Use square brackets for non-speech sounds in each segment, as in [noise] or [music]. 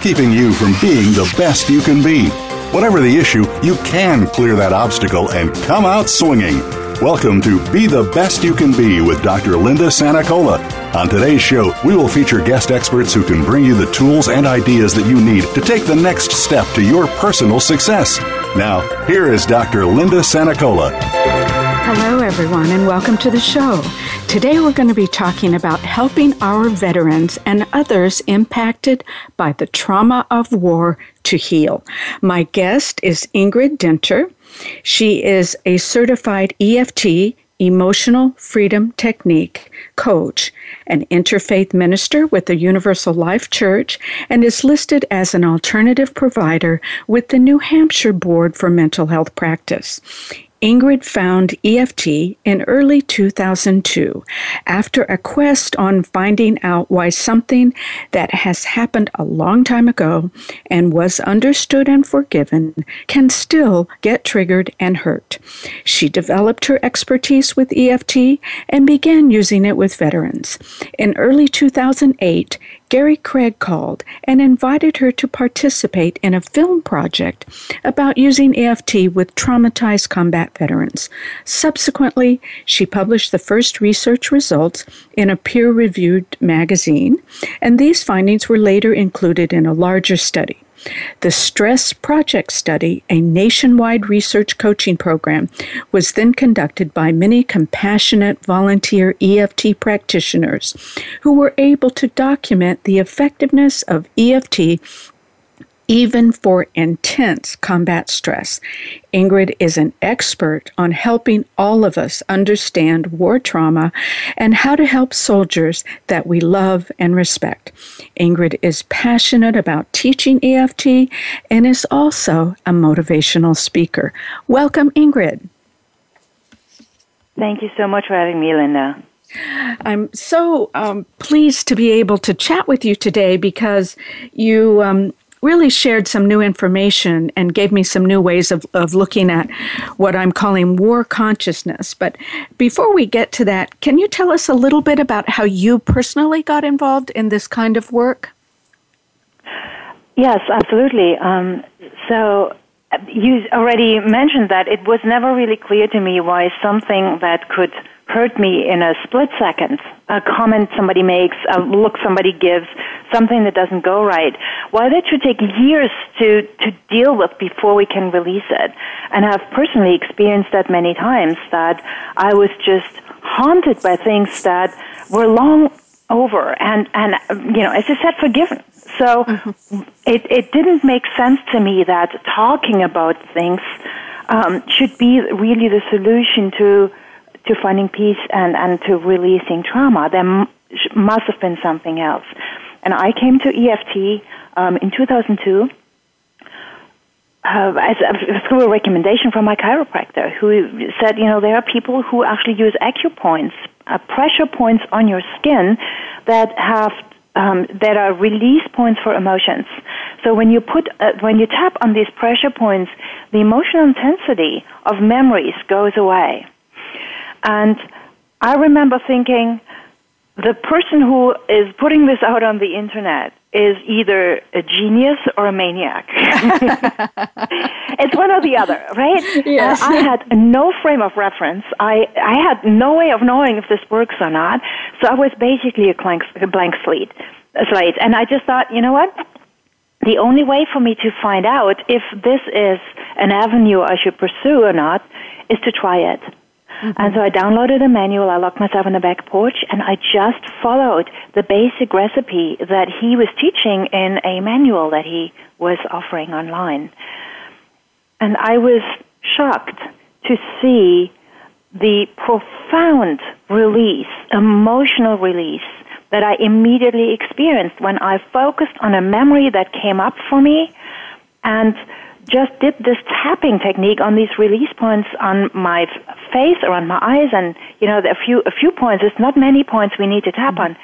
keeping you from being the best you can be. Whatever the issue, you can clear that obstacle and come out swinging. Welcome to Be the Best You Can Be with Dr. Linda Sanacola. On today's show, we will feature guest experts who can bring you the tools and ideas that you need to take the next step to your personal success. Now, here is Dr. Linda Sanacola. Hello, everyone, and welcome to the show. Today, we're going to be talking about helping our veterans and others impacted by the trauma of war to heal. My guest is Ingrid Dinter. She is a certified EFT, Emotional Freedom Technique coach, an interfaith minister with the Universal Life Church, and is listed as an alternative provider with the New Hampshire Board for Mental Health Practice. Ingrid found EFT in early 2002 after a quest on finding out why something that has happened a long time ago and was understood and forgiven can still get triggered and hurt. She developed her expertise with EFT and began using it with veterans. In early 2008, Gary Craig called and invited her to participate in a film project about using EFT with traumatized combat veterans. Subsequently, she published the first research results in a peer reviewed magazine, and these findings were later included in a larger study. The Stress Project Study, a nationwide research coaching program, was then conducted by many compassionate volunteer EFT practitioners who were able to document the effectiveness of EFT even for intense combat stress. Ingrid is an expert on helping all of us understand war trauma and how to help soldiers that we love and respect. Ingrid is passionate about teaching EFT and is also a motivational speaker. Welcome, Ingrid. Thank you so much for having me, Linda. I'm so um, pleased to be able to chat with you today because you um, really shared some new information and gave me some new ways of, of looking at what I'm calling war consciousness. But before we get to that, can you tell us a little bit about how you personally got involved in this kind of work? Yes, absolutely. Um, so you already mentioned that it was never really clear to me why something that could hurt me in a split second. A comment somebody makes, a look somebody gives, something that doesn't go right. Why that should take years to, to deal with before we can release it. And I've personally experienced that many times that I was just haunted by things that were long over and, and, you know, as I said, forgiven. So mm-hmm. it, it didn't make sense to me that talking about things um, should be really the solution to to finding peace and, and to releasing trauma. There m- must have been something else. And I came to EFT um, in 2002 uh, as, uh, through a recommendation from my chiropractor who said, you know, there are people who actually use acupoints, uh, pressure points on your skin that have um, that are release points for emotions. So when you put uh, when you tap on these pressure points, the emotional intensity of memories goes away. And I remember thinking, the person who is putting this out on the internet is either a genius or a maniac. [laughs] it's one or the other, right? Yes. Uh, I had no frame of reference. I, I had no way of knowing if this works or not. So I was basically a blank, a blank slate, a slate. And I just thought, you know what? The only way for me to find out if this is an avenue I should pursue or not is to try it. Mm-hmm. And so I downloaded a manual, I locked myself on the back porch, and I just followed the basic recipe that he was teaching in a manual that he was offering online. And I was shocked to see the profound release, emotional release that I immediately experienced when I focused on a memory that came up for me and just did this tapping technique on these release points on my face, around my eyes, and you know, a few a few points. It's not many points we need to tap mm-hmm. on,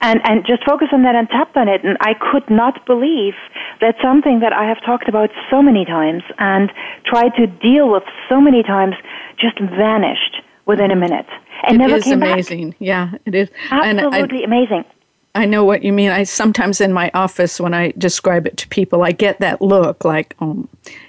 and and just focus on that and tap on it. And I could not believe that something that I have talked about so many times and tried to deal with so many times just vanished within a minute and it never came amazing. back. Yeah, it is absolutely I, amazing. I know what you mean. I sometimes in my office when I describe it to people, I get that look like, oh,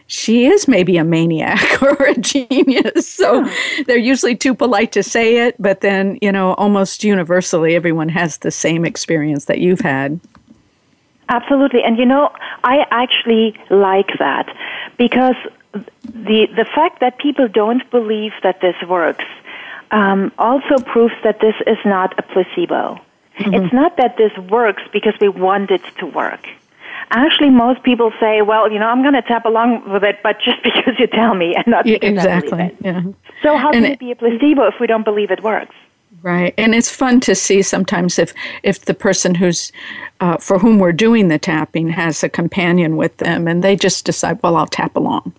she is maybe a maniac [laughs] or a genius. So yeah. they're usually too polite to say it, but then, you know, almost universally everyone has the same experience that you've had. Absolutely. And you know, I actually like that because the the fact that people don't believe that this works um, also proves that this is not a placebo. Mm-hmm. It's not that this works because we want it to work. Actually, most people say, "Well, you know, I'm going to tap along with it, but just [laughs] because you tell me, and not because yeah, exactly. I believe it." Yeah. So how and can it, it be a placebo if we don't believe it works? Right, and it's fun to see sometimes if if the person who's uh, for whom we're doing the tapping has a companion with them, and they just decide, well, I'll tap along,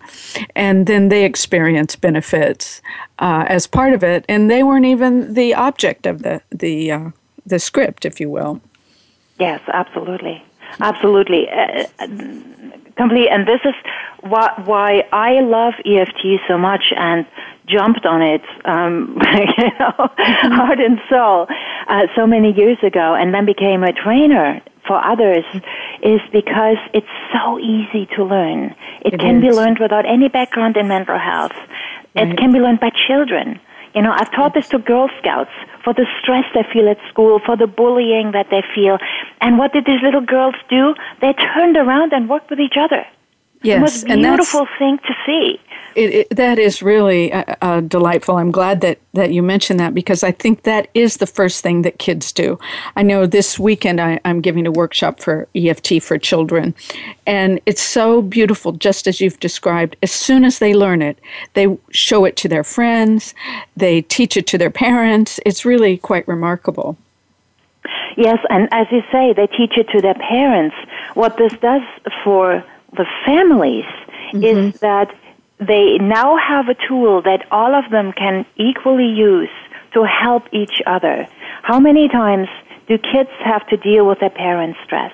and then they experience benefits uh, as part of it, and they weren't even the object of the the uh, the script, if you will. Yes, absolutely, absolutely, uh, completely. And this is why, why I love EFT so much and jumped on it, um, [laughs] you know, mm-hmm. heart and soul, uh, so many years ago, and then became a trainer for others, is because it's so easy to learn. It, it can is. be learned without any background in mental health. Right. It can be learned by children. You know, I've taught this to Girl Scouts for the stress they feel at school, for the bullying that they feel. And what did these little girls do? They turned around and worked with each other. Yes, the most beautiful thing to see. It, it, that is really uh, uh, delightful. I'm glad that, that you mentioned that because I think that is the first thing that kids do. I know this weekend I, I'm giving a workshop for EFT for children, and it's so beautiful, just as you've described. As soon as they learn it, they show it to their friends, they teach it to their parents. It's really quite remarkable. Yes, and as you say, they teach it to their parents. What this does for the families mm-hmm. is that they now have a tool that all of them can equally use to help each other. How many times do kids have to deal with their parents' stress?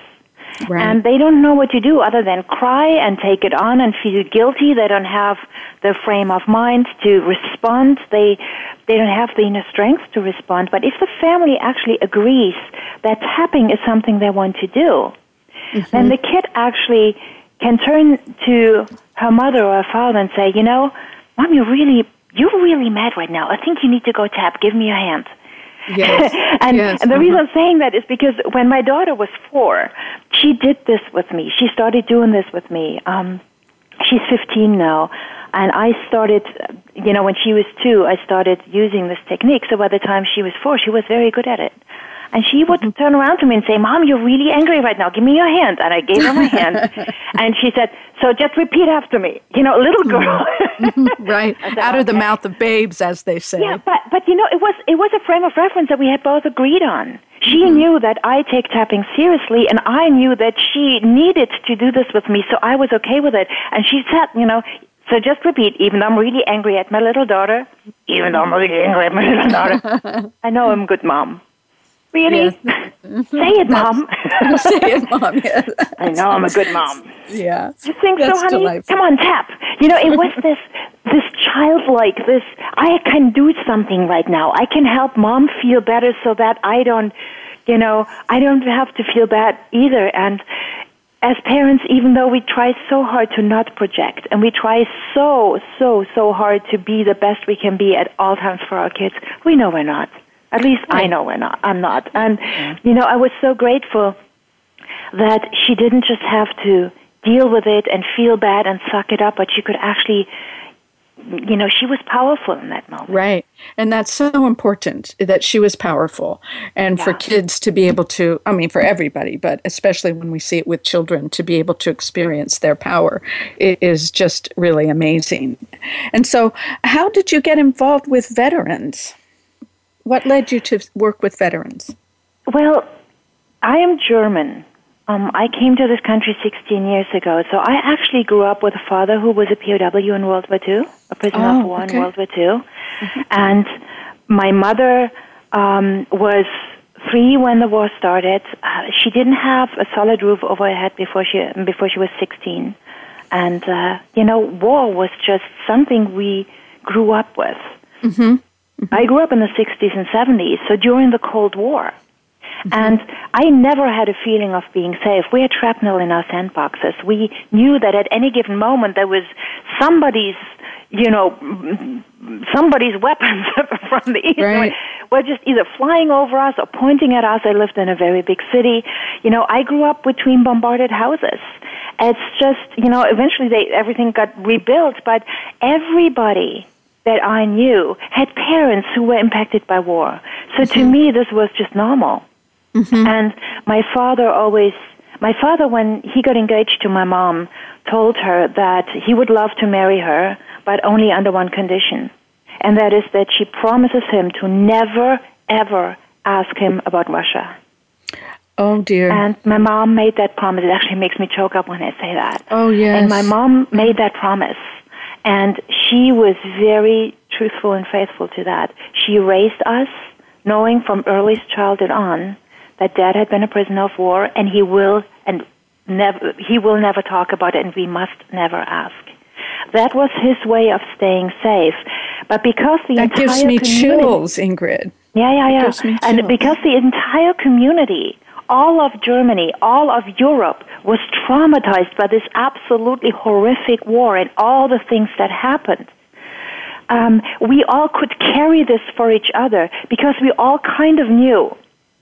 Right. And they don't know what to do other than cry and take it on and feel guilty. They don't have the frame of mind to respond. They they don't have the inner strength to respond. But if the family actually agrees that tapping is something they want to do, mm-hmm. then the kid actually can turn to her mother or her father and say, you know, mom, you're really, you're really mad right now. I think you need to go tap. Give me your hand. Yes. [laughs] and, yes. and the uh-huh. reason I'm saying that is because when my daughter was four, she did this with me. She started doing this with me. Um, she's 15 now. And I started, you know, when she was two, I started using this technique. So by the time she was four, she was very good at it. And she would turn around to me and say, Mom, you're really angry right now. Give me your hand. And I gave her my hand. [laughs] and she said, So just repeat after me. You know, little mm-hmm. girl. [laughs] Right. [laughs] Said, Out of the mouth of babes, as they say. Yeah, but, but you know, it was, it was a frame of reference that we had both agreed on. She mm-hmm. knew that I take tapping seriously, and I knew that she needed to do this with me, so I was okay with it. And she said, you know, so just repeat, even though I'm really angry at my little daughter, even though I'm really angry at my little daughter, I know I'm a good mom. Really? Yes. Mm-hmm. Say it, mom. [laughs] Say it, mom. [laughs] Yes. I know I'm a good mom. Yeah. You think That's so, honey? Delightful. Come on, tap. You know, it was [laughs] this this childlike, this I can do something right now. I can help mom feel better so that I don't, you know, I don't have to feel bad either. And as parents, even though we try so hard to not project and we try so, so, so hard to be the best we can be at all times for our kids, we know we're not. At least right. I know we're not. I'm not. And yeah. you know, I was so grateful that she didn't just have to deal with it and feel bad and suck it up, but she could actually you know, she was powerful in that moment. Right. And that's so important that she was powerful. And yeah. for kids to be able to, I mean, for everybody, but especially when we see it with children, to be able to experience their power it is just really amazing. And so, how did you get involved with veterans? What led you to work with veterans? Well, I am German. Um, I came to this country 16 years ago, so I actually grew up with a father who was a POW in World War II, a prisoner oh, of war okay. in World War II, mm-hmm. and my mother um, was three when the war started. Uh, she didn't have a solid roof over her head before she before she was 16, and uh, you know, war was just something we grew up with. Mm-hmm. Mm-hmm. I grew up in the 60s and 70s, so during the Cold War. Mm-hmm. And I never had a feeling of being safe. We had shrapnel in our sandboxes. We knew that at any given moment there was somebody's, you know, somebody's weapons [laughs] from the east right. were just either flying over us or pointing at us. I lived in a very big city. You know, I grew up between bombarded houses. It's just, you know, eventually they, everything got rebuilt, but everybody that I knew had parents who were impacted by war. So mm-hmm. to me, this was just normal. Mm-hmm. And my father always, my father, when he got engaged to my mom, told her that he would love to marry her, but only under one condition. And that is that she promises him to never, ever ask him about Russia. Oh dear. And my mom made that promise. It actually makes me choke up when I say that. Oh yes. And my mom made that promise. And she was very truthful and faithful to that. She raised us knowing from earliest childhood on that dad had been a prisoner of war and he will and never he will never talk about it and we must never ask. That was his way of staying safe. But because the that entire gives me community, chills, Ingrid. Yeah, yeah, yeah. And because the entire community all of Germany, all of Europe was traumatized by this absolutely horrific war and all the things that happened. Um, we all could carry this for each other because we all kind of knew,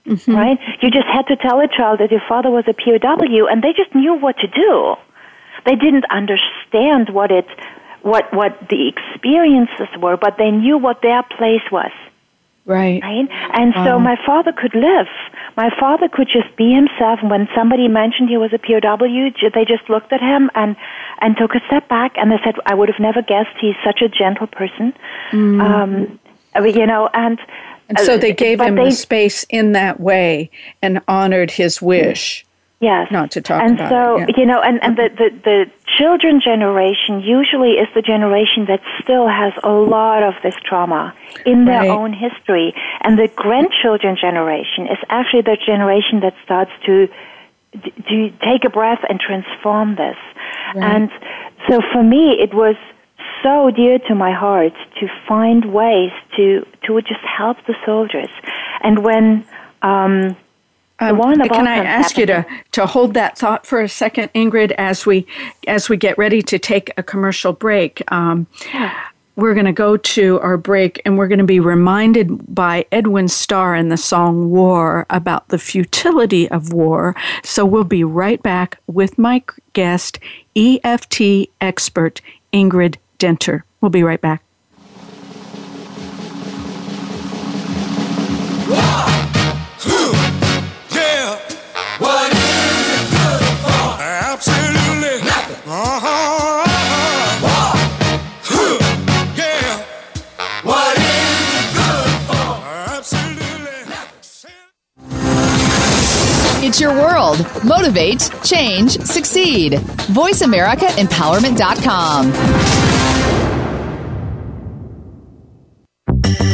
mm-hmm. right? You just had to tell a child that your father was a POW, and they just knew what to do. They didn't understand what it, what what the experiences were, but they knew what their place was. Right. Right? And wow. so my father could live. My father could just be himself. And when somebody mentioned he was a POW, they just looked at him and, and took a step back and they said, I would have never guessed he's such a gentle person. Mm. Um, you know, and. And so they uh, gave him they, the space in that way and honored his wish. Yes. Not to talk and about so, it, yeah. you know, and, and the, the, the children generation usually is the generation that still has a lot of this trauma in their right. own history. And the grandchildren generation is actually the generation that starts to to take a breath and transform this. Right. And so for me, it was so dear to my heart to find ways to to just help the soldiers. And when um, um, can I ask you to, to hold that thought for a second, Ingrid, as we as we get ready to take a commercial break? Um, we're going to go to our break and we're going to be reminded by Edwin Starr in the song War about the futility of war. So we'll be right back with my guest, EFT expert Ingrid Dinter. We'll be right back. It's your world. Motivate, change, succeed. VoiceAmericaEmpowerment.com.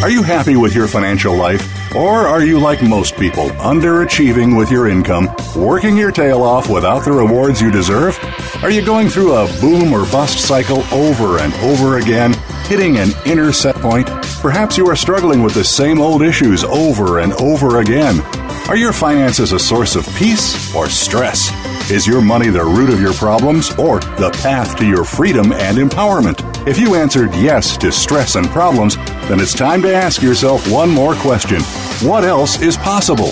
Are you happy with your financial life? Or are you like most people, underachieving with your income, working your tail off without the rewards you deserve? Are you going through a boom or bust cycle over and over again, hitting an inner set point? Perhaps you are struggling with the same old issues over and over again. Are your finances a source of peace or stress? Is your money the root of your problems or the path to your freedom and empowerment? If you answered yes to stress and problems, then it's time to ask yourself one more question What else is possible?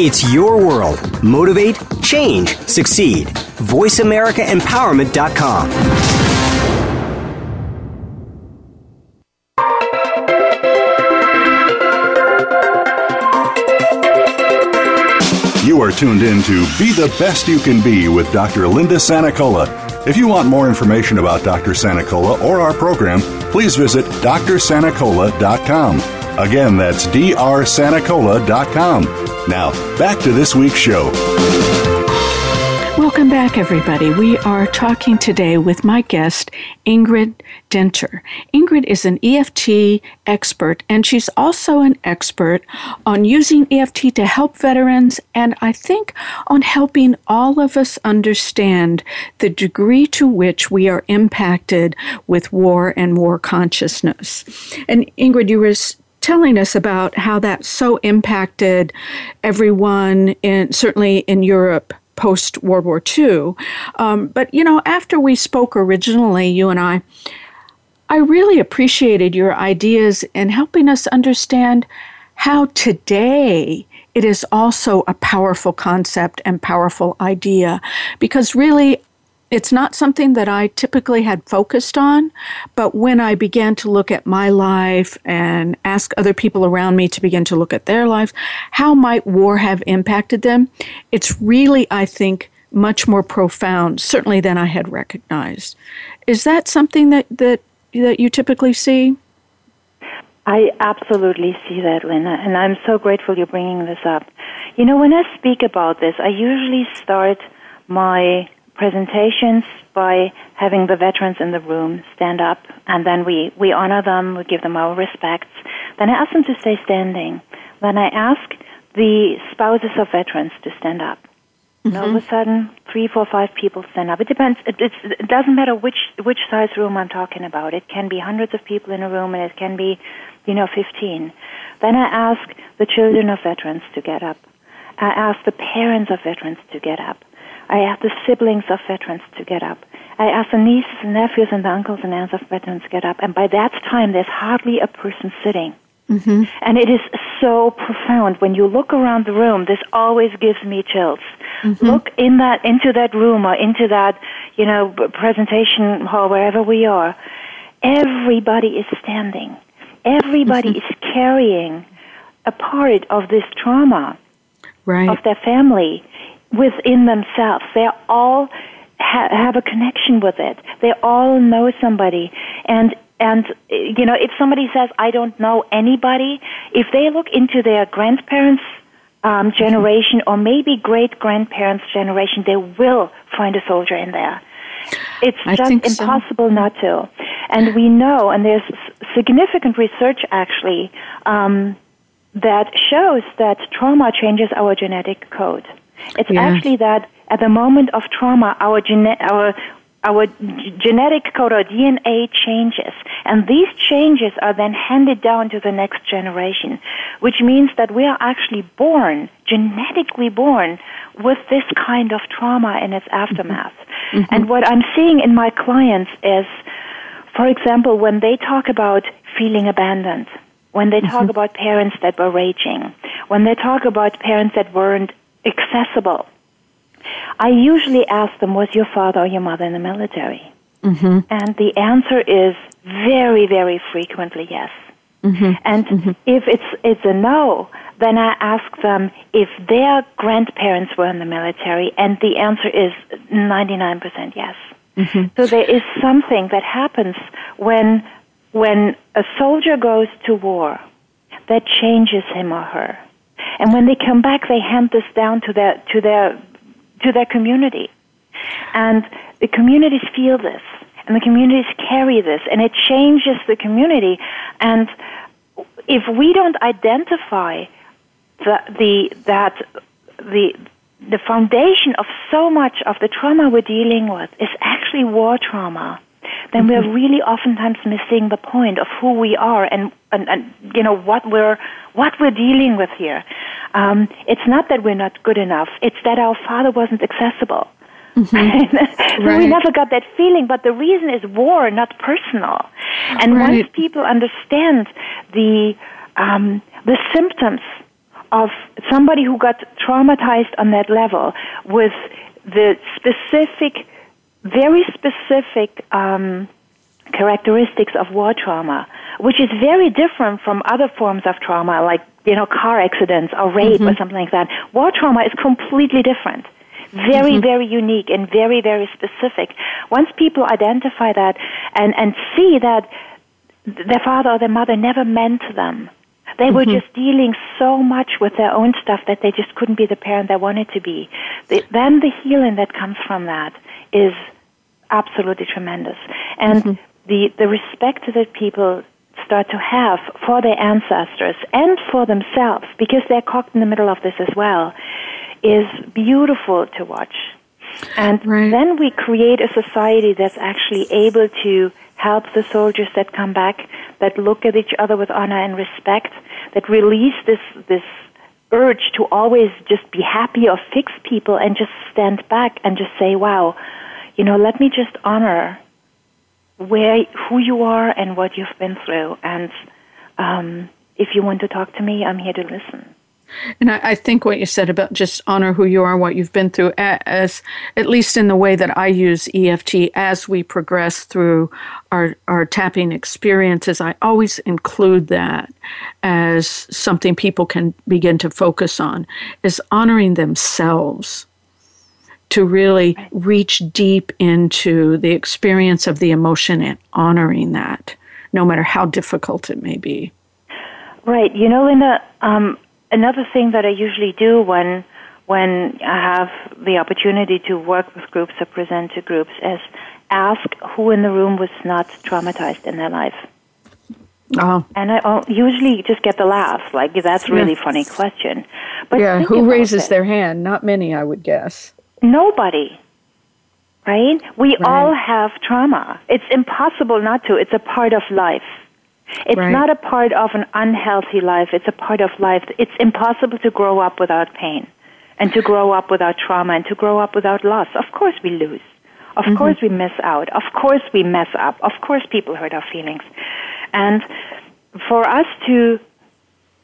It's your world. Motivate, change, succeed. VoiceAmericaEmpowerment.com. You are tuned in to Be the Best You Can Be with Dr. Linda Sanacola. If you want more information about Dr. Sanacola or our program, please visit drsanacola.com. Again, that's drsanacola.com. Now, back to this week's show. Welcome back, everybody. We are talking today with my guest, Ingrid Dinter. Ingrid is an EFT expert, and she's also an expert on using EFT to help veterans, and I think on helping all of us understand the degree to which we are impacted with war and war consciousness. And Ingrid, you were telling us about how that so impacted everyone in certainly in Europe post World War II. Um, but, you know, after we spoke originally, you and I, I really appreciated your ideas in helping us understand how today it is also a powerful concept and powerful idea. Because really, it's not something that I typically had focused on, but when I began to look at my life and ask other people around me to begin to look at their lives, how might war have impacted them? It's really, I think, much more profound, certainly than I had recognized. Is that something that, that, that you typically see? I absolutely see that, Linda, and I'm so grateful you're bringing this up. You know, when I speak about this, I usually start my presentations by having the veterans in the room stand up, and then we, we honor them, we give them our respects. Then I ask them to stay standing. Then I ask the spouses of veterans to stand up. Mm-hmm. And all of a sudden, three, four, five people stand up. It depends. It, it doesn't matter which which size room I'm talking about. It can be hundreds of people in a room, and it can be, you know, fifteen. Then I ask the children of veterans to get up. I ask the parents of veterans to get up. I ask the siblings of veterans to get up. I ask the nieces and nephews and the uncles and aunts of veterans to get up. And by that time, there's hardly a person sitting. Mm-hmm. And it is so profound. When you look around the room, this always gives me chills. Mm-hmm. Look in that, into that room or into that, you know, presentation hall, wherever we are. Everybody is standing. Everybody mm-hmm. is carrying a part of this trauma right. of their family within themselves. They all ha- have a connection with it. They all know somebody. And and you know, if somebody says I don't know anybody, if they look into their grandparents' um, generation or maybe great grandparents' generation, they will find a soldier in there. It's I just impossible so. not to. And we know, and there's significant research actually um, that shows that trauma changes our genetic code. It's yeah. actually that at the moment of trauma, our gene- our our genetic code or DNA changes, and these changes are then handed down to the next generation, which means that we are actually born, genetically born, with this kind of trauma in its aftermath. Mm-hmm. mm-hmm. And what I'm seeing in my clients is, for example, when they talk about feeling abandoned, when they talk mm-hmm. about parents that were raging, when they talk about parents that weren't accessible. I usually ask them, was your father or your mother in the military? Mm-hmm. And the answer is very, very frequently yes. Mm-hmm. And mm-hmm. if it's, it's a no, then I ask them if their grandparents were in the military, and the answer is 99% yes. Mm-hmm. So there is something that happens when, when a soldier goes to war that changes him or her. And when they come back, they hand this down to their to their to their community, and the communities feel this, and the communities carry this, and it changes the community. And if we don't identify the the that the the foundation of so much of the trauma we're dealing with is actually war trauma then mm-hmm. we're really oftentimes missing the point of who we are and, and, and you know what we're what we're dealing with here. Um, it's not that we're not good enough; it's that our father wasn't accessible. Mm-hmm. [laughs] right. We never got that feeling, but the reason is war, not personal. And right. once people understand the um, the symptoms of somebody who got traumatized on that level with the specific very specific um, characteristics of war trauma, which is very different from other forms of trauma, like you know car accidents or rape mm-hmm. or something like that. War trauma is completely different. Very, mm-hmm. very unique and very, very specific. Once people identify that and, and see that their father or their mother never meant them, they were mm-hmm. just dealing so much with their own stuff that they just couldn't be the parent they wanted to be. the, then the healing that comes from that is absolutely tremendous. And mm-hmm. the, the respect that people start to have for their ancestors and for themselves, because they're caught in the middle of this as well, is beautiful to watch. And right. then we create a society that's actually able to help the soldiers that come back, that look at each other with honor and respect, that release this, this urge to always just be happy or fix people and just stand back and just say, wow, you know, let me just honor where, who you are and what you've been through. And um, if you want to talk to me, I'm here to listen. And I, I, think what you said about just honor who you are, what you've been through, as at least in the way that I use EFT as we progress through our, our tapping experiences, I always include that as something people can begin to focus on, is honoring themselves to really reach deep into the experience of the emotion and honoring that, no matter how difficult it may be. Right. You know, Linda, um, another thing that I usually do when when I have the opportunity to work with groups or present to groups is ask who in the room was not traumatized in their life. Oh. And I usually just get the laugh, like that's a really yeah. funny question. But yeah, who raises it. their hand? Not many, I would guess. Nobody. Right? We right. all have trauma. It's impossible not to. It's a part of life. It's right. not a part of an unhealthy life. It's a part of life. It's impossible to grow up without pain and to grow up without trauma and to grow up without loss. Of course we lose. Of mm-hmm. course we miss out. Of course we mess up. Of course people hurt our feelings. And for us to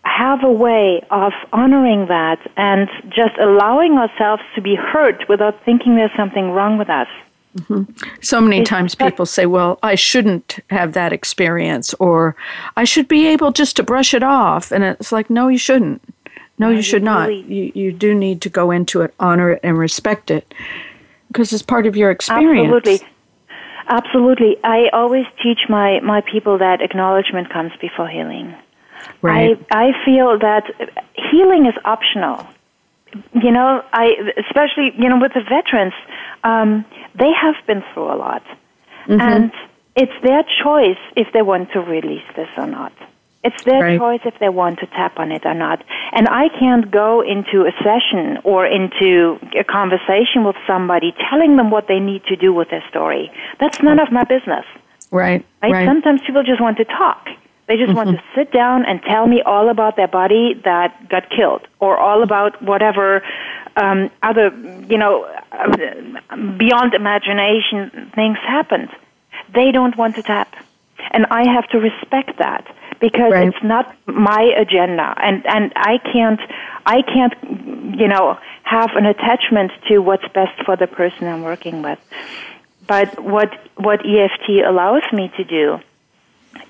have a way of honoring that and just allowing ourselves to be hurt without thinking there's something wrong with us Mm-hmm. So many it's, times people say, well, I shouldn't have that experience, or I should be able just to brush it off. And it's like, no, you shouldn't. No, you should not. You, you do need to go into it, honor it, and respect it because it's part of your experience. Absolutely. Absolutely. I always teach my, my people that acknowledgement comes before healing. Right. I, I feel that healing is optional. You know, I especially you know with the veterans, um, they have been through a lot. Mm-hmm. And it's their choice if they want to release this or not. It's their right. choice if they want to tap on it or not. And I can't go into a session or into a conversation with somebody telling them what they need to do with their story. That's none of my business. Right. Right. right. Sometimes people just want to talk. They just mm-hmm. want to mm-hmm. sit down and tell me all about their body that got killed or all about whatever um, other, you know, beyond imagination things happened. They don't want to tap. And I have to respect that because right. it's not my agenda and, and I can't I can't you know have an attachment to what's best for the person I'm working with. But what what EFT allows me to do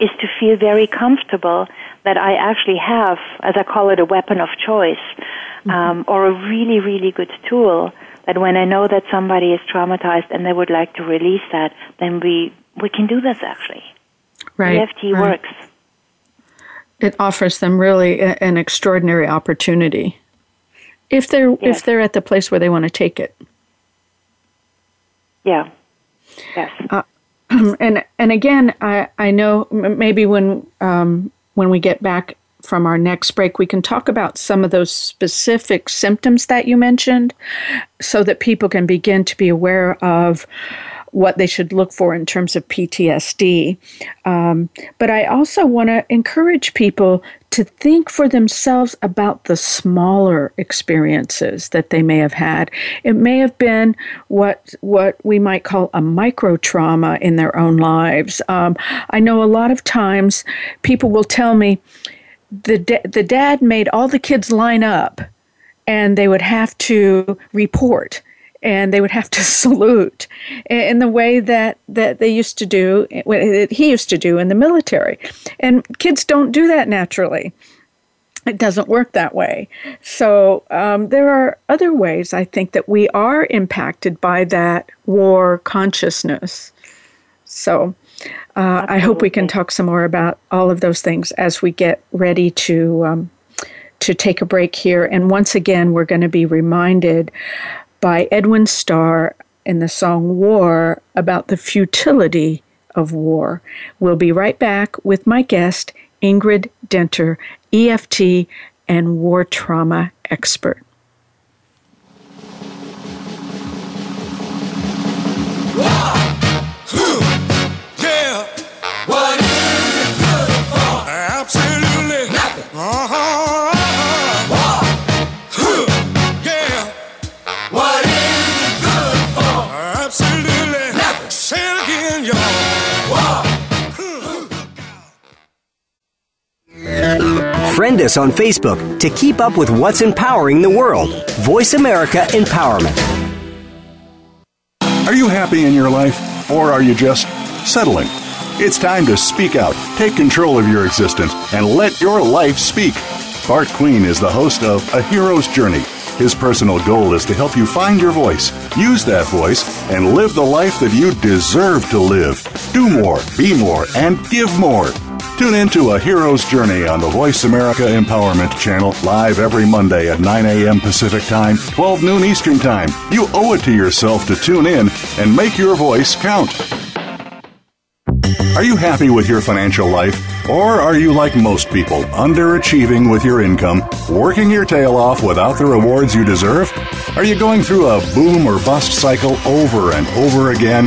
is to feel very comfortable that I actually have, as I call it, a weapon of choice, mm-hmm. um, or a really, really good tool. That when I know that somebody is traumatized and they would like to release that, then we we can do this actually. Right. EFT right. works. It offers them really a, an extraordinary opportunity if they're yes. if they're at the place where they want to take it. Yeah. Yes. Uh, and and again, I I know maybe when um, when we get back from our next break, we can talk about some of those specific symptoms that you mentioned, so that people can begin to be aware of what they should look for in terms of PTSD. Um, but I also want to encourage people to think for themselves about the smaller experiences that they may have had. It may have been what what we might call a micro trauma in their own lives. Um, I know a lot of times people will tell me the da- the dad made all the kids line up, and they would have to report and they would have to [laughs] salute in the way that, that they used to do, that he used to do in the military. And kids don't do that naturally. It doesn't work that way. So um, there are other ways I think that we are impacted by that war consciousness. So uh, I hope we can talk some more about all of those things as we get ready to um, to take a break here. And once again, we're going to be reminded by Edwin Starr in the song War about the futility of war. We'll be right back with my guest, Ingrid Dinter, EFT and war trauma expert. Friend us on Facebook to keep up with what's empowering the world. Voice America Empowerment. Are you happy in your life, or are you just settling? It's time to speak out, take control of your existence, and let your life speak. Bart Queen is the host of A Hero's Journey. His personal goal is to help you find your voice, use that voice, and live the life that you deserve to live. Do more, be more, and give more. Tune in to A Hero's Journey on the Voice America Empowerment Channel, live every Monday at 9 a.m. Pacific Time, 12 noon Eastern Time. You owe it to yourself to tune in and make your voice count. Are you happy with your financial life? Or are you like most people, underachieving with your income, working your tail off without the rewards you deserve? Are you going through a boom or bust cycle over and over again,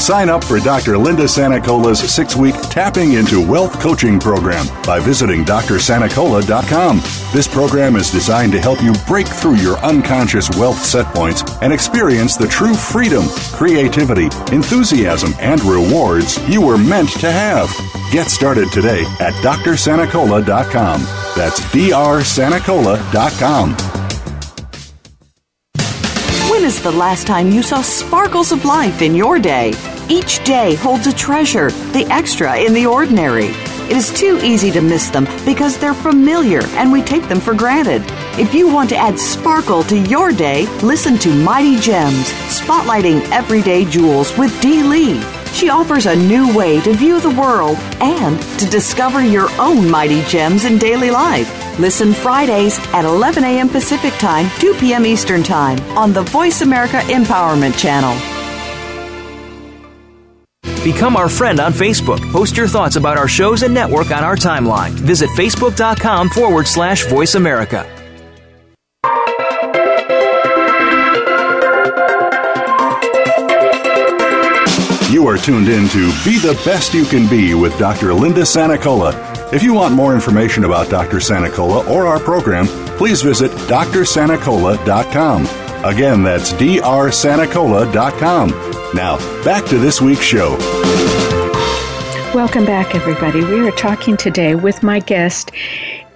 Sign up for Dr. Linda Sanacola's six week Tapping into Wealth coaching program by visiting drsanacola.com. This program is designed to help you break through your unconscious wealth set points and experience the true freedom, creativity, enthusiasm, and rewards you were meant to have. Get started today at drsanacola.com. That's drsanacola.com. When is the last time you saw sparkles of life in your day? Each day holds a treasure, the extra in the ordinary. It is too easy to miss them because they're familiar and we take them for granted. If you want to add sparkle to your day, listen to Mighty Gems, spotlighting everyday jewels with Dee Lee. She offers a new way to view the world and to discover your own mighty gems in daily life. Listen Fridays at 11 a.m. Pacific Time, 2 p.m. Eastern Time on the Voice America Empowerment Channel. Become our friend on Facebook. Post your thoughts about our shows and network on our timeline. Visit facebook.com forward slash voice America. You are tuned in to Be the Best You Can Be with Dr. Linda Sanacola. If you want more information about Dr. Sanacola or our program, please visit drsanacola.com. Again, that's drsanacola.com. Now, back to this week's show. Welcome back, everybody. We are talking today with my guest,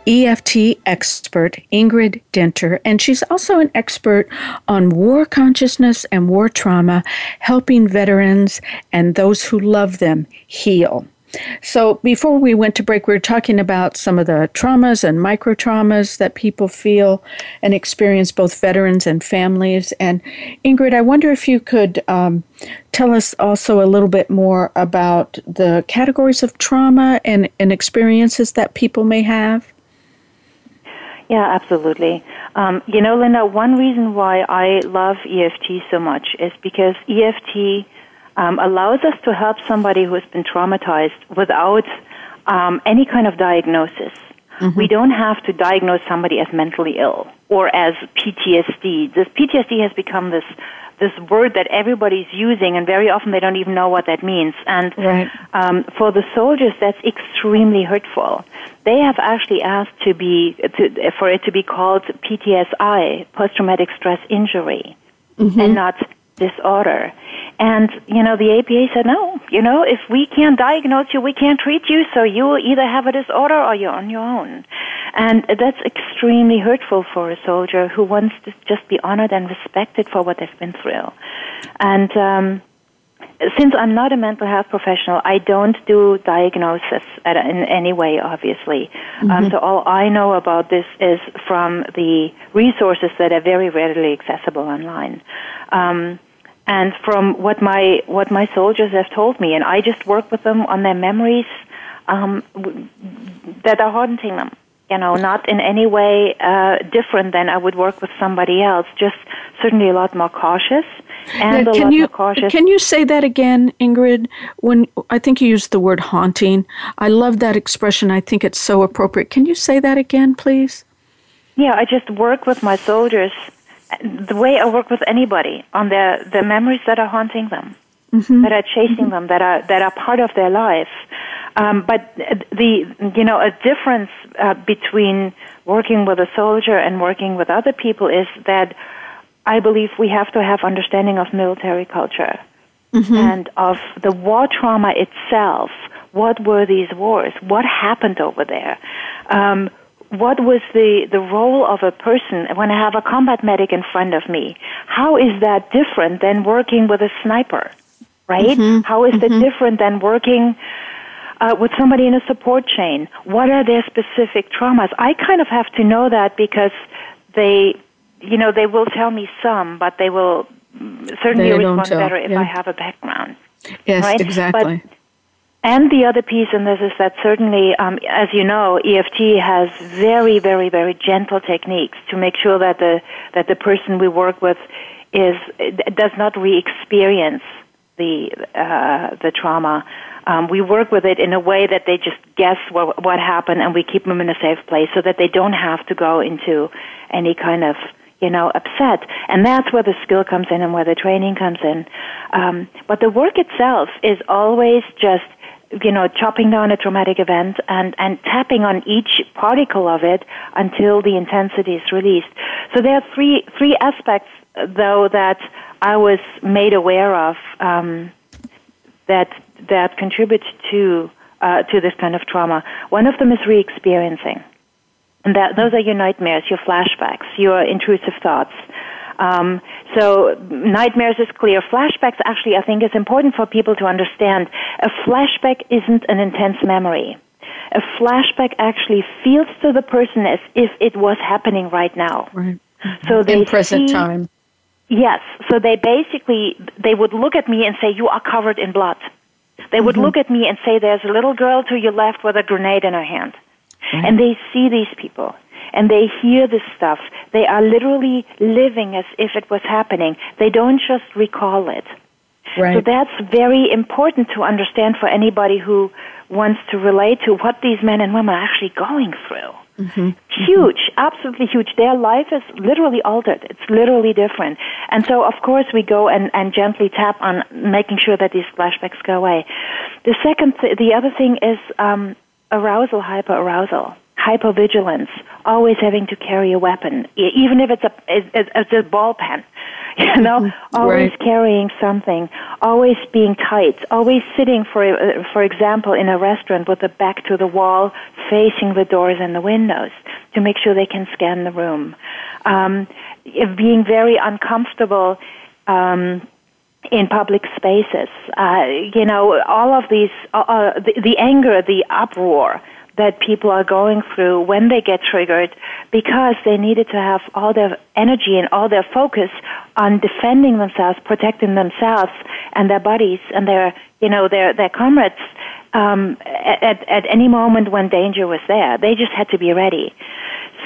EFT expert Ingrid Dinter, and she's also an expert on war consciousness and war trauma, helping veterans and those who love them heal. So, before we went to break, we were talking about some of the traumas and micro traumas that people feel and experience, both veterans and families. And Ingrid, I wonder if you could um, tell us also a little bit more about the categories of trauma and, and experiences that people may have. Yeah, absolutely. Um, you know, Linda, one reason why I love EFT so much is because EFT um, allows us to help somebody who has been traumatized without um, any kind of diagnosis. Mm-hmm. We don't have to diagnose somebody as mentally ill or as PTSD. This PTSD has become this this word that everybody's using, and very often they don't even know what that means. And right. um, for the soldiers, that's extremely hurtful. They have actually asked to be to, for it to be called PTSI, post-traumatic stress injury, mm-hmm. and not disorder. And, you know, the APA said, no, you know, if we can't diagnose you, we can't treat you, so you either have a disorder or you're on your own. And that's extremely hurtful for a soldier who wants to just be honored and respected for what they've been through. And, um, since I'm not a mental health professional, I don't do diagnosis at, in any way, obviously. Um, mm-hmm. Um, so all I know about this is from the resources that are very readily accessible online. Um, and from what my what my soldiers have told me, and I just work with them on their memories um, that are haunting them. You know, not in any way uh, different than I would work with somebody else. Just certainly a lot more cautious and now, a lot you, more cautious. Can you say that again, Ingrid? When I think you used the word haunting, I love that expression. I think it's so appropriate. Can you say that again, please? Yeah, I just work with my soldiers the way I work with anybody on their the memories that are haunting them, mm-hmm. that are chasing mm-hmm. them, that are that are part of their life. Um, but the you know a difference uh, between working with a soldier and working with other people is that I believe we have to have understanding of military culture mm-hmm. and of the war trauma itself. What were these wars? What happened over there? Um, what was the, the role of a person when I have a combat medic in front of me? How is that different than working with a sniper? Right? Mm-hmm. How is mm-hmm. it different than working uh, with somebody in a support chain? What are their specific traumas? I kind of have to know that because they, you know, they will tell me some, but they will certainly they respond better if yeah. I have a background. Yes, right? exactly. But and the other piece in this is that certainly, um, as you know, EFT has very, very, very gentle techniques to make sure that the that the person we work with is does not re-experience the uh, the trauma. Um, we work with it in a way that they just guess what, what happened, and we keep them in a safe place so that they don't have to go into any kind of you know upset. And that's where the skill comes in and where the training comes in. Um, but the work itself is always just you know, chopping down a traumatic event and, and tapping on each particle of it until the intensity is released. So there are three, three aspects, though, that I was made aware of um, that, that contribute to, uh, to this kind of trauma. One of them is re-experiencing. And that, those are your nightmares, your flashbacks, your intrusive thoughts. Um, so nightmares is clear. Flashbacks actually, I think, is important for people to understand. A flashback isn't an intense memory. A flashback actually feels to the person as if it was happening right now. Right. So they in present see, time. Yes. So they basically they would look at me and say, "You are covered in blood." They would mm-hmm. look at me and say, "There's a little girl to your left with a grenade in her hand," right. and they see these people and they hear this stuff. They are literally living as if it was happening. They don't just recall it. Right. So that's very important to understand for anybody who wants to relate to what these men and women are actually going through. Mm-hmm. Huge, mm-hmm. absolutely huge. Their life is literally altered. It's literally different. And so, of course, we go and, and gently tap on making sure that these flashbacks go away. The second, th- the other thing is um, arousal, hyperarousal hypervigilance, always having to carry a weapon, even if it's a it's a ball pen. [laughs] You know, mm-hmm. always right. carrying something, always being tight, always sitting, for uh, for example, in a restaurant with the back to the wall, facing the doors and the windows to make sure they can scan the room. Um, being very uncomfortable. Um, in public spaces, uh, you know, all of these, uh, uh the, the anger, the uproar, that people are going through when they get triggered because they needed to have all their energy and all their focus on defending themselves, protecting themselves and their bodies and their, you know, their, their comrades um, at, at any moment when danger was there. They just had to be ready.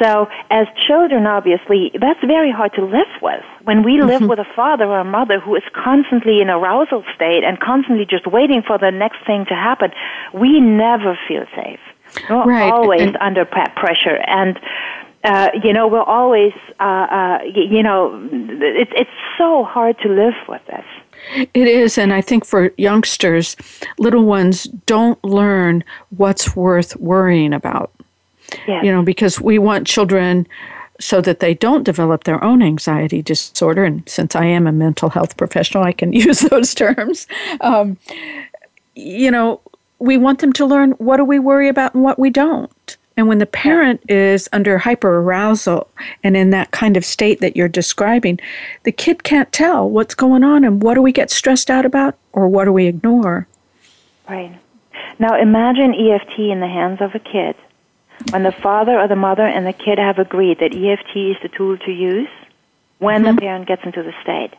So, as children, obviously, that's very hard to live with. When we live mm-hmm. with a father or a mother who is constantly in arousal state and constantly just waiting for the next thing to happen, we never feel safe. We're right. always and, under pressure, and uh, you know we're always, uh, uh, you know, it's it's so hard to live with this. It is, and I think for youngsters, little ones don't learn what's worth worrying about. Yes. You know, because we want children so that they don't develop their own anxiety disorder. And since I am a mental health professional, I can [laughs] use those terms. Um, you know, we want them to learn what do we worry about and what we don't. And when the parent is under hyper arousal and in that kind of state that you're describing, the kid can't tell what's going on and what do we get stressed out about or what do we ignore. Right. Now imagine EFT in the hands of a kid. When the father or the mother and the kid have agreed that EFT is the tool to use when mm-hmm. the parent gets into the state.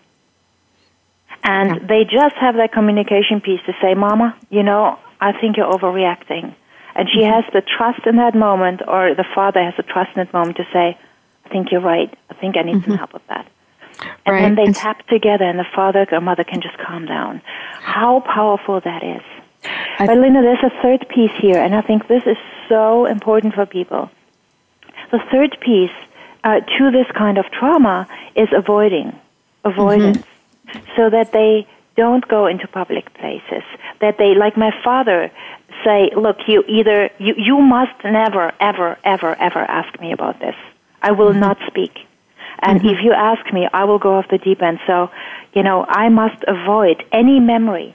And yeah. they just have that communication piece to say, Mama, you know, I think you're overreacting. And she mm-hmm. has the trust in that moment, or the father has the trust in that moment to say, I think you're right. I think I need mm-hmm. some help with that. And right. then they tap together, and the father or mother can just calm down. How powerful that is. I but Linda, there's a third piece here, and I think this is so important for people. The third piece uh, to this kind of trauma is avoiding, avoidance, mm-hmm. so that they don't go into public places. That they, like my father, say, look, you either, you, you must never, ever, ever, ever ask me about this. I will mm-hmm. not speak. And mm-hmm. if you ask me, I will go off the deep end. So, you know, I must avoid any memory.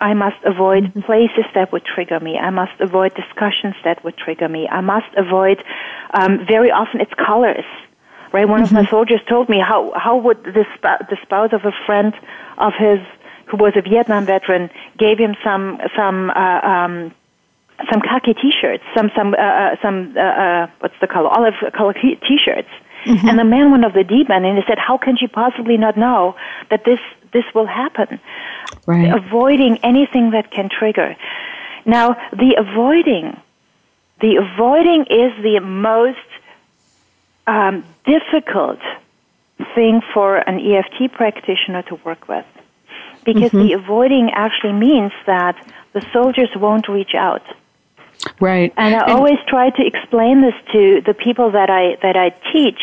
I must avoid mm-hmm. places that would trigger me. I must avoid discussions that would trigger me. I must avoid, um, very often it's colors. Right? One of my mm-hmm. soldiers told me how, how would the, sp- the spouse of a friend of his who was a Vietnam veteran gave him some, some, uh, um, some khaki T-shirts, some some uh, uh, some uh, uh, what's the color olive color T-shirts, mm-hmm. and the man went off the deep end and he said, "How can she possibly not know that this this will happen?" Right. Avoiding anything that can trigger. Now, the avoiding, the avoiding is the most um, difficult thing for an EFT practitioner to work with, because mm-hmm. the avoiding actually means that the soldiers won't reach out Right. And I and, always try to explain this to the people that I that I teach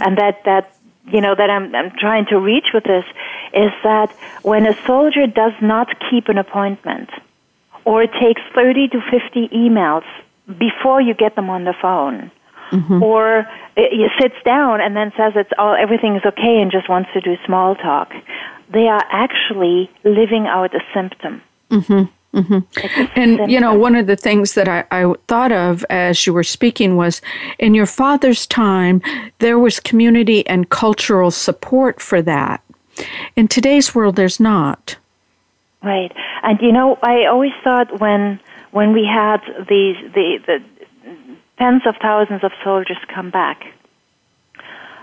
and that that you know that I'm I'm trying to reach with this is that when a soldier does not keep an appointment or it takes 30 to 50 emails before you get them on the phone mm-hmm. or he sits down and then says it's all everything is okay and just wants to do small talk they are actually living out a symptom hmm Mm-hmm. And, you know, one of the things that I, I, thought of as you were speaking was in your father's time, there was community and cultural support for that. In today's world, there's not. Right. And, you know, I always thought when when we had these the, the tens of thousands of soldiers come back,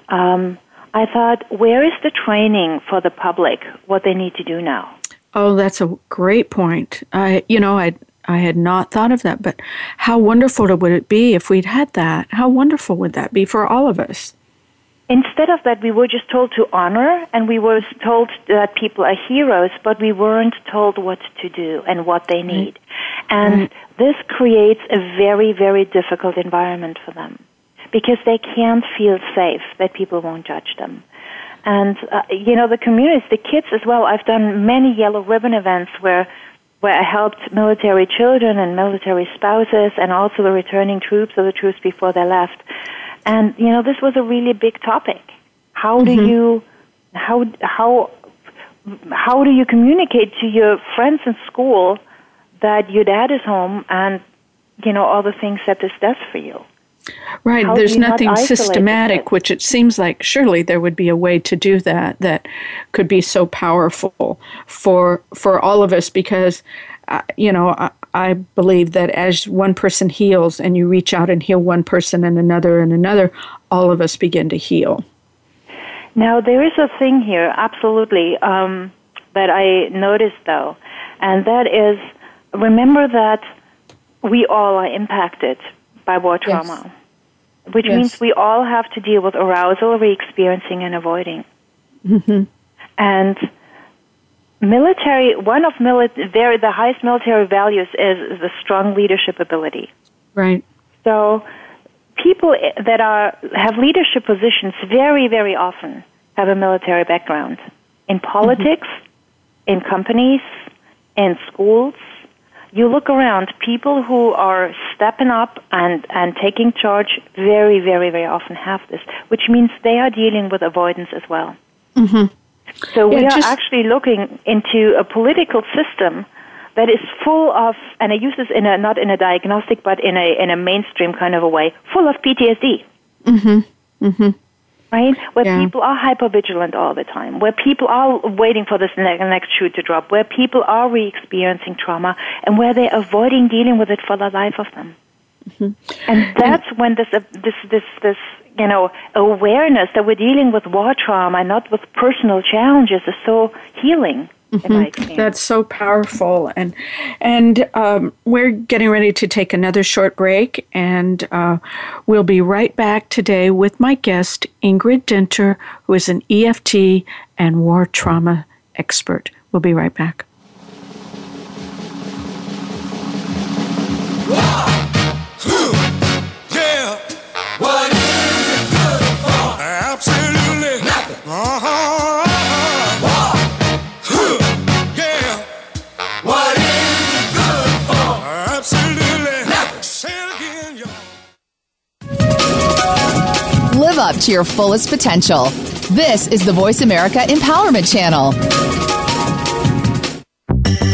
um, I thought, where is the training for the public, what they need to do now? Oh, that's a great point. I, you know, I I had not thought of that, but how wonderful would it be if we'd had that? How wonderful would that be for all of us? Instead of that, we were just told to honor and we were told that people are heroes, but we weren't told what to do and what they need. And this creates a very, very difficult environment for them because they can't feel safe that people won't judge them. And uh, you know the communities, the kids as well. I've done many yellow ribbon events where where I helped military children and military spouses, and also the returning troops or the troops before they left. And you know this was a really big topic. How do mm-hmm. you how how how do you communicate to your friends in school that your dad is home and you know all the things that this does for you? Right. How There's nothing systematic, it? which it seems like surely there would be a way to do that that could be so powerful for for all of us because uh, you know I, I believe that as one person heals and you reach out and heal one person and another and another, all of us begin to heal. Now there is a thing here, absolutely, um, that I noticed though, and that is remember that we all are impacted by war trauma. Yes which yes. means we all have to deal with arousal, re-experiencing, and avoiding. Mm-hmm. And military, one of mili- very, the highest military values is the strong leadership ability. Right. So people that are have leadership positions very, very often have a military background in politics, mm-hmm. in companies, in schools, you look around, people who are stepping up and, and taking charge very, very, very often have this, which means they are dealing with avoidance as well. Mm-hmm. So we yeah, are actually looking into a political system that is full of, and I use this in a not in a diagnostic, but in a in a mainstream kind of a way, full of PTSD. Mm-hmm. Mm-hmm. Right, where Yeah. people are hypervigilant all the time, where people are waiting for this ne- next shoe to drop, where people are re-experiencing trauma, and where they're avoiding dealing with it for the life of them. And that's when this uh, this this this you know awareness that we're dealing with war trauma, and not with personal challenges, is so healing. In my experience. That's so powerful, and and um, we're getting ready to take another short break, and uh, we'll be right back today with my guest Ingrid Dinter, who is an EFT and war trauma expert. We'll be right back. Up to your fullest potential. This is the Voice America Empowerment Channel.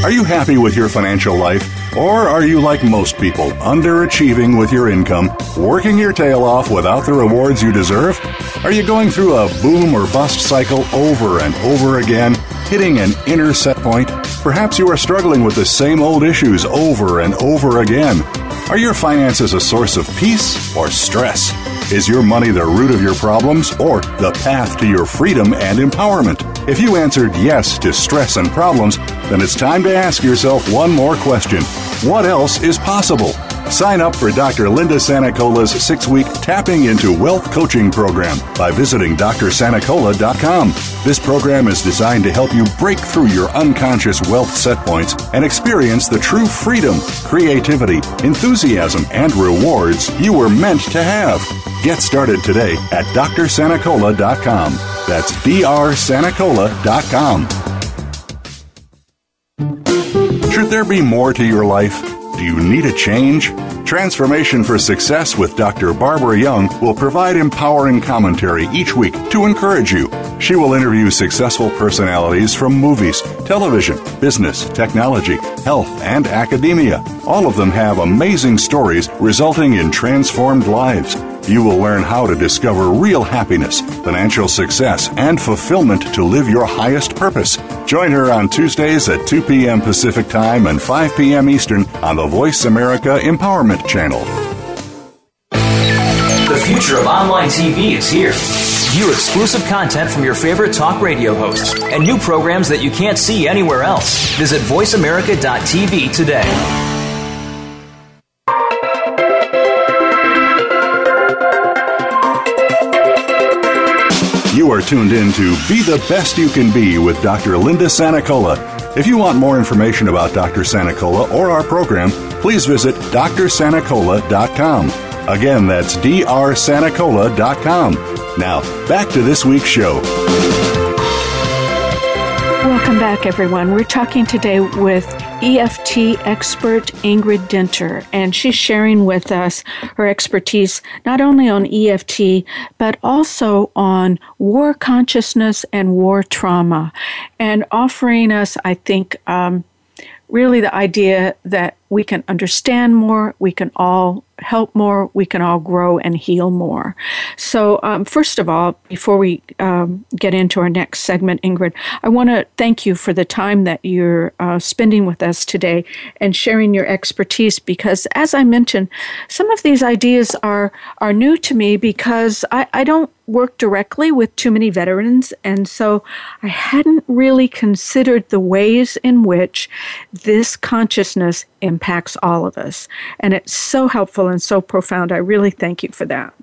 Are you happy with your financial life? Or are you like most people, underachieving with your income, working your tail off without the rewards you deserve? Are you going through a boom or bust cycle over and over again, hitting an inner set point? Perhaps you are struggling with the same old issues over and over again. Are your finances a source of peace or stress? Is your money the root of your problems or the path to your freedom and empowerment? If you answered yes to stress and problems, then it's time to ask yourself one more question. What else is possible? Sign up for Dr. Linda Sanacola's six week Tapping into Wealth coaching program by visiting drsanacola.com. This program is designed to help you break through your unconscious wealth set points and experience the true freedom, creativity, enthusiasm, and rewards you were meant to have. Get started today at drsanacola.com. That's drsanacola.com. Should there be more to your life? Do you need a change? Transformation for Success with Dr. Barbara Young will provide empowering commentary each week to encourage you. She will interview successful personalities from movies, television, business, technology, health, and academia. All of them have amazing stories resulting in transformed lives. You will learn how to discover real happiness, financial success, and fulfillment to live your highest purpose. Join her on Tuesdays at 2 p.m. Pacific Time and 5 p.m. Eastern on the Voice America Empowerment Channel. The future of online TV is here. View exclusive content from your favorite talk radio hosts and new programs that you can't see anywhere else. Visit VoiceAmerica.tv today. Are tuned in to Be the Best You Can Be with Dr. Linda Sanacola. If you want more information about Dr. Sanacola or our program, please visit drsanacola.com. Again, that's drsanacola.com. Now, back to this week's show. Welcome back, everyone. We're talking today with EFT expert Ingrid Dinter, and she's sharing with us her expertise not only on EFT, but also on war consciousness and war trauma, and offering us, I think, um, really the idea that we can understand more, we can all help more, we can all grow and heal more. So, um, first of all, before we um, get into our next segment, Ingrid, I want to thank you for the time that you're uh, spending with us today and sharing your expertise. Because, as I mentioned, some of these ideas are are new to me because I, I don't work directly with too many veterans, and so I hadn't really considered the ways in which this consciousness impacts all of us. And it's so helpful and so profound. I really thank you for that.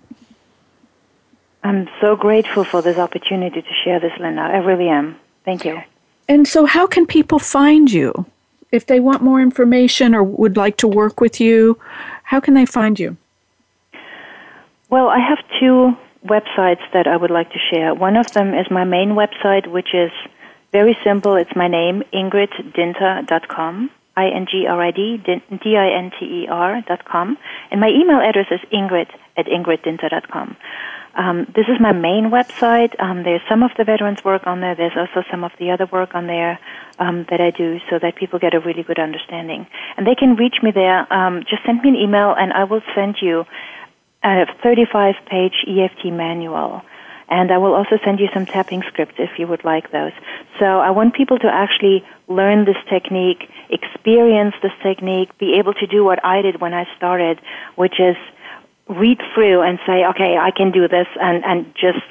I'm so grateful for this opportunity to share this, Linda. I really am. Thank you. And so, how can people find you? If they want more information or would like to work with you, how can they find you? Well, I have two websites that I would like to share. One of them is my main website, which is very simple. It's my name, ingriddinter.com, I-N-G-R-I-D, D-I-N-T-E-R dot com. And my email address is ingrid at ingriddinter.com. Um, this is my main website. Um, there's some of the veterans' work on there. There's also some of the other work on there um, that I do, so that people get a really good understanding. And they can reach me there. Um, just send me an email, and I will send you a 35-page EFT manual. And I will also send you some tapping scripts if you would like those. So I want people to actually learn this technique, experience this technique, be able to do what I did when I started, which is read through and say, okay, I can do this, and, and just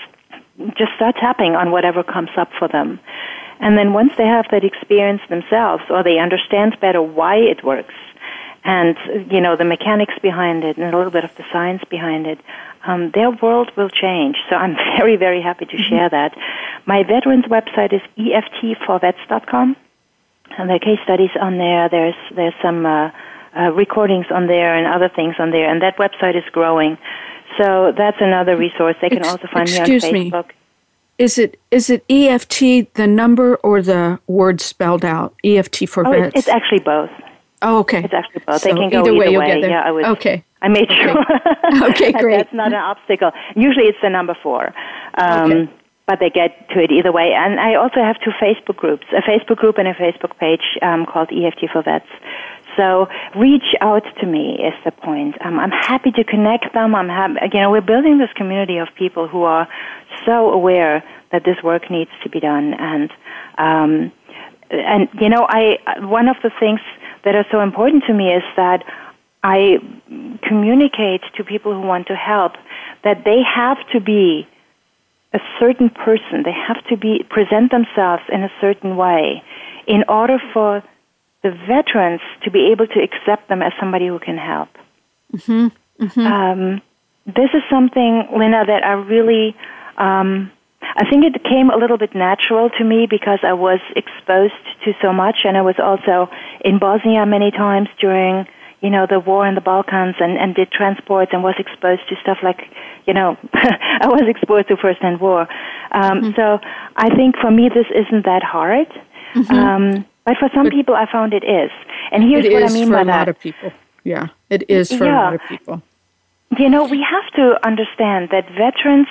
just start tapping on whatever comes up for them. And then once they have that experience themselves, or they understand better why it works, and you know the mechanics behind it, and a little bit of the science behind it, um, their world will change. So I'm [laughs] very, very happy to mm-hmm. share that. My veterans website is eftforvets.com, and there are case studies on there. There's there's some uh, uh, recordings on there and other things on there, and that website is growing. So that's another resource. They can Ex- also find me on Facebook. Me. Is it is it EFT the number or the word spelled out? EFT for oh, vets. It's, it's actually both. Oh, okay. It's actually both. So they can go either, either way. You'll get there. Yeah, I was. Okay. I made okay. sure. [laughs] okay, [laughs] great. That's not an obstacle. Usually, it's the number four. Um, okay. But they get to it either way. And I also have two Facebook groups, a Facebook group and a Facebook page um, called EFT for Vets. So reach out to me is the point. Um, I'm happy to connect them. I'm happy, you know, we're building this community of people who are so aware that this work needs to be done. And, um, and, you know, I, one of the things that are so important to me is that I communicate to people who want to help that they have to be a certain person. They have to be present themselves in a certain way in order for the veterans to be able to accept them as somebody who can help. Mm-hmm. Mm-hmm. Um, this is something, Linda, that I really, um, I think it came a little bit natural to me because I was exposed to so much, and I was also in Bosnia many times during, you know, the war in the Balkans, and and did transports and was exposed to stuff like, you know, [laughs] I was exposed to first-hand war. Um, mm-hmm. So I think for me this isn't that hard. Mm-hmm. Um, but for some but people, I found it is. And here's what I mean by that. It is for a lot of people. Yeah, it is for yeah. a lot of people. You know, we have to understand that veterans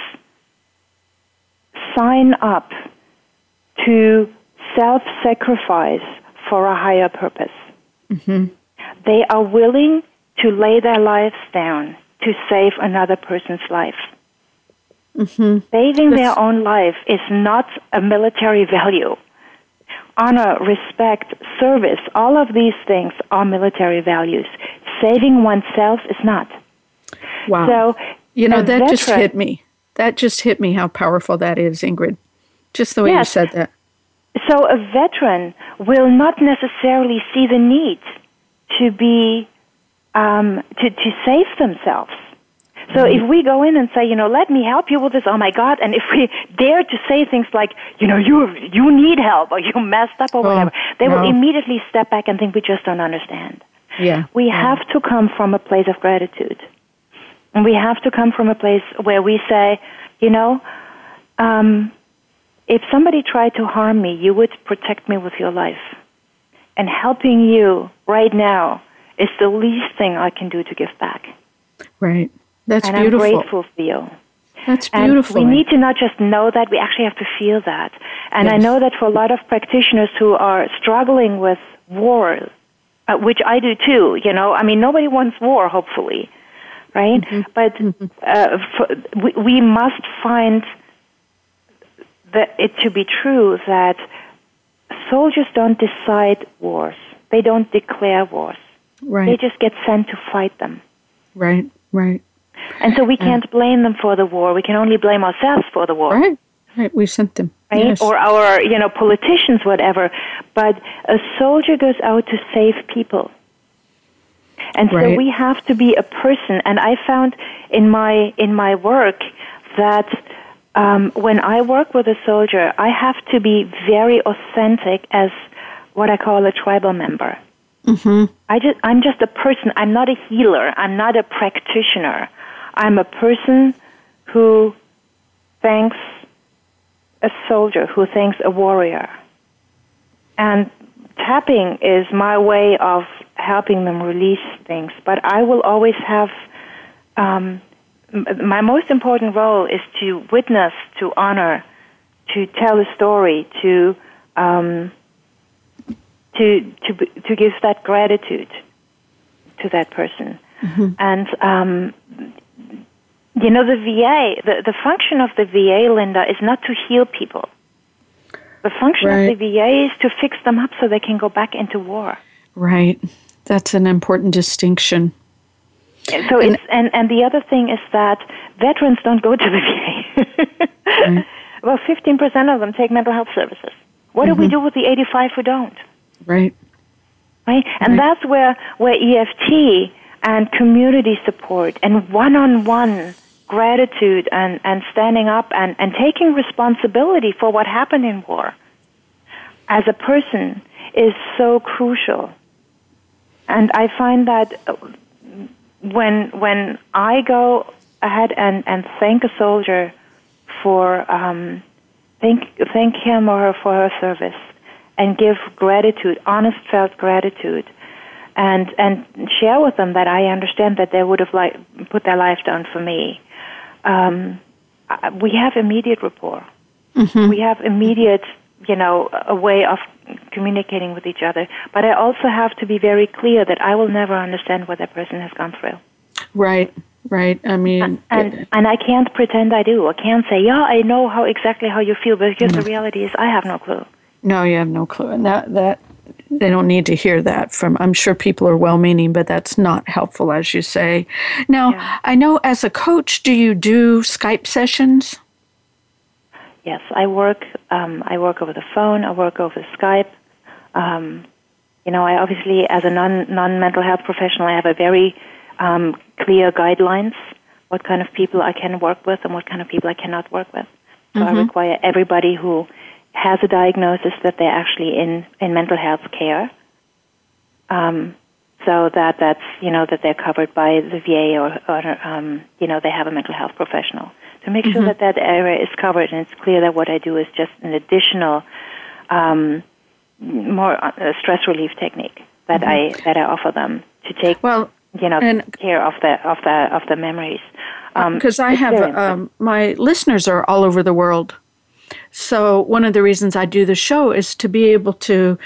sign up to self sacrifice for a higher purpose. Mm-hmm. They are willing to lay their lives down to save another person's life. Mm-hmm. Saving That's... their own life is not a military value honor, respect, service, all of these things are military values. Saving oneself is not. Wow. So, you know, that veteran, just hit me. That just hit me how powerful that is, Ingrid. Just the way yes. you said that. So, a veteran will not necessarily see the need to be um, to to save themselves. So if we go in and say, you know, let me help you with this, oh my God, and if we [laughs] dare to say things like, you know, you you need help or you messed up or oh, whatever, they no. will immediately step back and think we just don't understand. Yeah. We yeah. have to come from a place of gratitude. And we have to come from a place where we say, you know, um, if somebody tried to harm me, you would protect me with your life. And helping you right now is the least thing I can do to give back. Right. That's and beautiful. I'm grateful for you. That's beautiful. And we need to not just know that, we actually have to feel that. And yes. I know that for a lot of practitioners who are struggling with war, uh, which I do too, you know, I mean, nobody wants war, hopefully, right? Mm-hmm. But uh, for, we, we must find that it to be true that soldiers don't decide wars. They don't declare wars. Right. They just get sent to fight them. Right, right. And so we can't blame them for the war. We can only blame ourselves for the war. Right. Right. We sent them. Right? Yes. Or our, you know, politicians, whatever. But a soldier goes out to save people. And so we have to be a person. And I found in my in my work that um, when I work with a soldier, I have to be very authentic as what I call a tribal member. Mm-hmm. I just I'm just a person. I'm not a healer. I'm not a practitioner. I'm a person who thanks a soldier, who thanks a warrior. And tapping is my way of helping them release things, but I will always have um, my most important role is to witness, to honor, to tell a story, to um, to to to give that gratitude to that person. Mm-hmm. And um, you know, the VA, the, the function of the VA, Linda, is not to heal people. The function right. of the VA is to fix them up so they can go back into war. Right. That's an important distinction. So and, it's and and the other thing is that veterans don't go to the [laughs] VA. right. Well, fifteen percent of them take mental health services. What mm-hmm. do we mm-hmm. do with the eighty-five who don't? Right. Right. And right. that's where where EFT and community support and one-on-one gratitude and and standing up and and taking responsibility for what happened in war as a person is so crucial. And I find that when when I go ahead and, and thank a soldier for um, thank thank him or her for her service and give gratitude, honest felt gratitude, and and share with them that I understand that they would have like put their life down for me. Um, we have immediate rapport. Mm-hmm. We have immediate, you know, a way of communicating with each other. But I also have to be very clear that I will never understand what that person has gone through. Right. Right. I mean, and and, and I can't pretend I do. I can't say, yeah, I know how exactly how you feel, because the mm. reality is, I have no clue. No, you have no clue, and that that they don't need to hear that from. I'm sure people are well-meaning, but that's not helpful, as you say. Now, yeah. I know as a coach, do you do Skype sessions? Yes, I work. Um, I work over the phone. I work over Skype. Um, you know, I obviously, as a non non mental health professional, I have a very um, clear guidelines what kind of people I can work with and what kind of people I cannot work with. So mm-hmm. I require everybody who has a diagnosis that they're actually in in mental health care. Um, so that that's you know that they're covered by the VA or, or um, you know they have a mental health professional to make mm-hmm. sure that that area is covered and it's clear that what I do is just an additional, um, more uh, stress relief technique that mm-hmm. I that I offer them to take. Well, you know, and, care of the of the of the memories. Because um, I have um, my listeners are all over the world, so one of the reasons I do the show is to be able to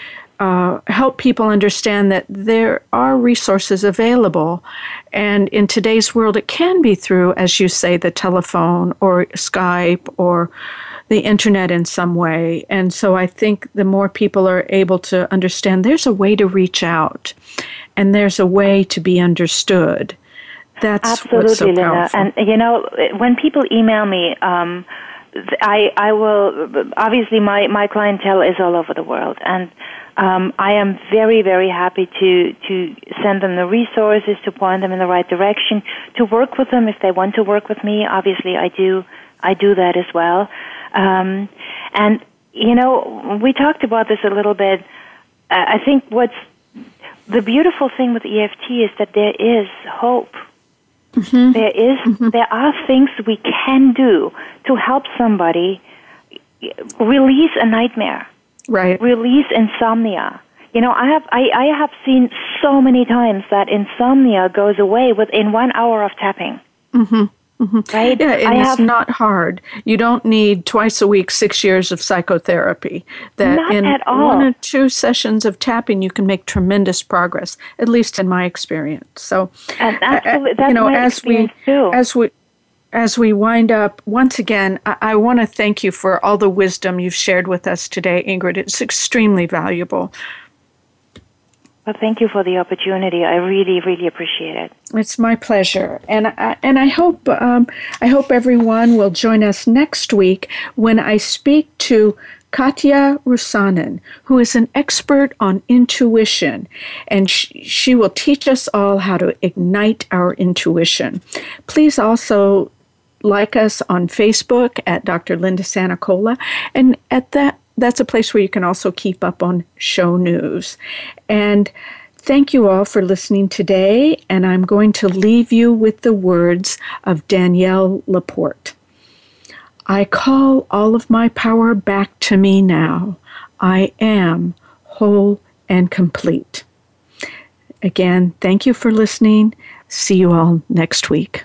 uh, help people understand that there are resources available. And in today's world, it can be through, as you say, the telephone or Skype or the internet in some way. And so I think the more people are able to understand there's a way to reach out and there's a way to be understood. That's Absolutely, so Linda. And you know, when people email me, um, I I will obviously my my clientele is all over the world, and um, I am very, very happy to, to send them the resources, to point them in the right direction, to work with them if they want to work with me. Obviously, I do, I do that as well. Um, and, you know, we talked about this a little bit. I think what's the beautiful thing with EFT is that there is hope. Mm-hmm. There is, mm-hmm. there are things we can do to help somebody release a nightmare right release insomnia you know i have I, I have seen so many times that insomnia goes away within one hour of tapping mm-hmm. Mm-hmm. Right? Yeah, and I it's have, not hard. You don't need twice a week, six years of psychotherapy. That not in at all. one or two sessions of tapping, you can make tremendous progress. At least in my experience. So, and that's, uh, that's you know, as we too. as we as we wind up, once again, I, I want to thank you for all the wisdom you've shared with us today, Ingrid. It's extremely valuable. Well, thank you for the opportunity. I really, really appreciate it. It's my pleasure, and I, and I hope um, I hope everyone will join us next week when I speak to Katja Rusanen, who is an expert on intuition, and she, she will teach us all how to ignite our intuition. Please also like us on Facebook at Dr. Linda Sanacola, and at that that's a place where you can also keep up on show news. And thank you all for listening today, and I'm going to leave you with the words of Danielle Laporte. I call all of my power back to me now. I am whole and complete. Again, thank you for listening. See you all next week.